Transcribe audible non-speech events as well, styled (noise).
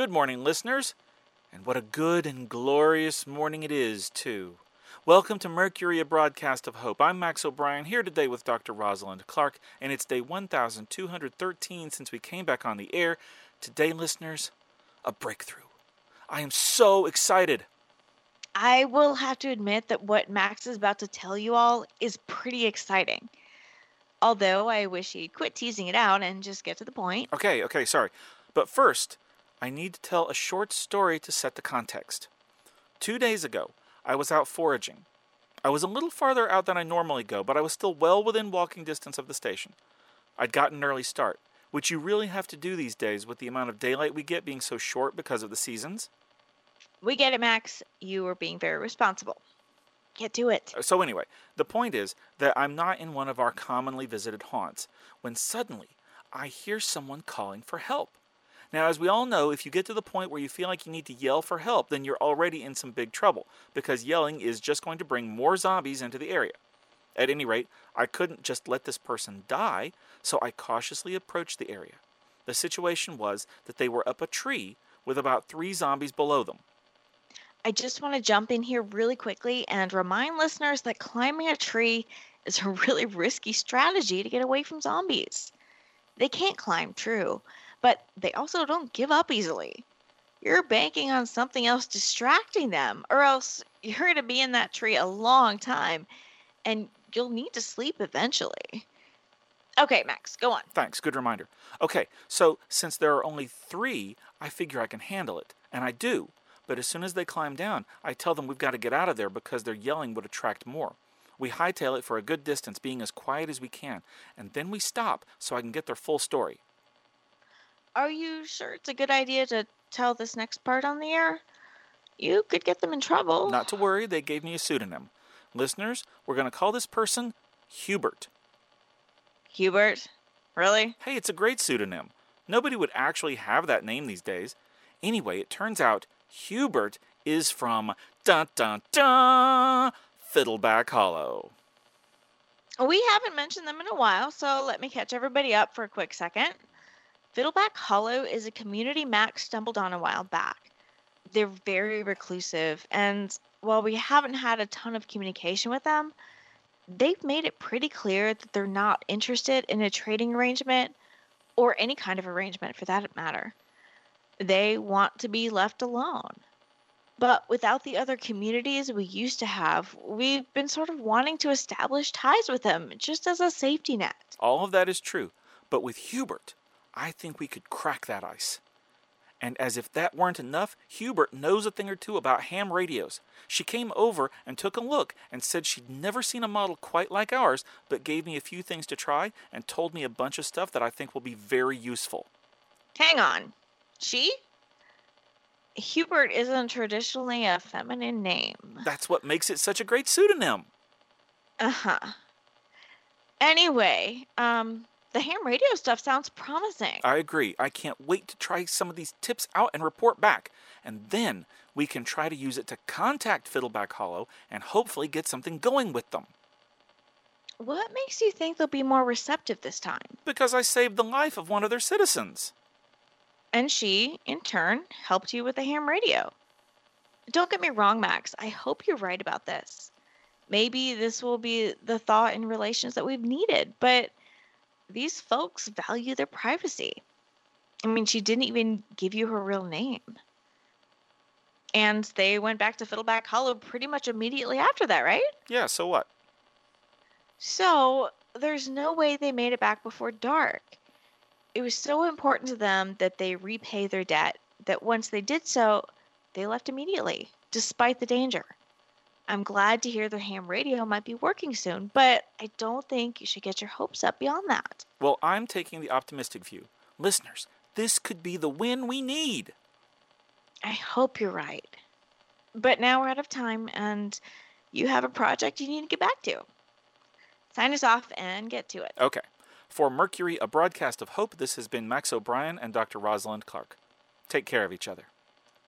Good morning, listeners. And what a good and glorious morning it is, too. Welcome to Mercury, a broadcast of hope. I'm Max O'Brien, here today with Dr. Rosalind Clark, and it's day 1213 since we came back on the air. Today, listeners, a breakthrough. I am so excited. I will have to admit that what Max is about to tell you all is pretty exciting. Although I wish he'd quit teasing it out and just get to the point. Okay, okay, sorry. But first, I need to tell a short story to set the context. Two days ago, I was out foraging. I was a little farther out than I normally go, but I was still well within walking distance of the station. I'd gotten an early start, which you really have to do these days with the amount of daylight we get being so short because of the seasons. We get it, Max. You are being very responsible. Get to it. Uh, so, anyway, the point is that I'm not in one of our commonly visited haunts when suddenly I hear someone calling for help. Now, as we all know, if you get to the point where you feel like you need to yell for help, then you're already in some big trouble because yelling is just going to bring more zombies into the area. At any rate, I couldn't just let this person die, so I cautiously approached the area. The situation was that they were up a tree with about three zombies below them. I just want to jump in here really quickly and remind listeners that climbing a tree is a (laughs) really risky strategy to get away from zombies. They can't climb, true, but they also don't give up easily. You're banking on something else distracting them, or else (laughs) you're going to be in that tree a long time and you'll need to sleep eventually. Okay, Max, go on. Thanks, good reminder. Okay, so since there are only three, I figure I can handle it, and I do. But as soon as they climb down, I tell them we've got to get out of there because their yelling would attract more. We hightail it for a good distance, being as quiet as we can, and then we stop so I can get their full story. Are you sure it's a good idea to tell this next part on the air? You could get them in trouble. Not to worry, they gave me a pseudonym. Listeners, we're going to call this person Hubert. Hubert? Really? Hey, it's a great pseudonym. Nobody would actually have that name these days. Anyway, it turns out Hubert is from dun dun dun Fiddleback Hollow. We haven't mentioned them in a while, so let me catch everybody up for a quick second. Fiddleback Hollow is a community Max stumbled on a while back. They're very reclusive, and while we haven't had a ton of communication with them, they've made it pretty clear that they're not interested in a trading arrangement or any kind of arrangement for that matter. They want to be left alone. But without the other communities we used to have, we've been sort of wanting to establish ties with them just as a safety net. All of that is true, but with Hubert, I think we could crack that ice. And as if that weren't enough, Hubert knows a thing or two about ham radios. She came over and took a look and said she'd never seen a model quite like ours, but gave me a few things to try and told me a bunch of stuff that I think will be very useful. Hang on. She? Hubert isn't traditionally a feminine name. That's what makes it such a great pseudonym. Uh huh. Anyway, um, the ham radio stuff sounds promising. I agree. I can't wait to try some of these tips out and report back. And then we can try to use it to contact Fiddleback Hollow and hopefully get something going with them. What makes you think they'll be more receptive this time? Because I saved the life of one of their citizens. And she, in turn, helped you with the ham radio. Don't get me wrong, Max. I hope you're right about this. Maybe this will be the thought in relations that we've needed, but these folks value their privacy. I mean, she didn't even give you her real name. And they went back to Fiddleback Hollow pretty much immediately after that, right? Yeah, so what? So there's no way they made it back before dark. It was so important to them that they repay their debt that once they did so, they left immediately, despite the danger. I'm glad to hear the ham radio might be working soon, but I don't think you should get your hopes up beyond that. Well, I'm taking the optimistic view. Listeners, this could be the win we need. I hope you're right. But now we're out of time and you have a project you need to get back to. Sign us off and get to it. Okay. For Mercury, a broadcast of hope, this has been Max O'Brien and Dr. Rosalind Clark. Take care of each other.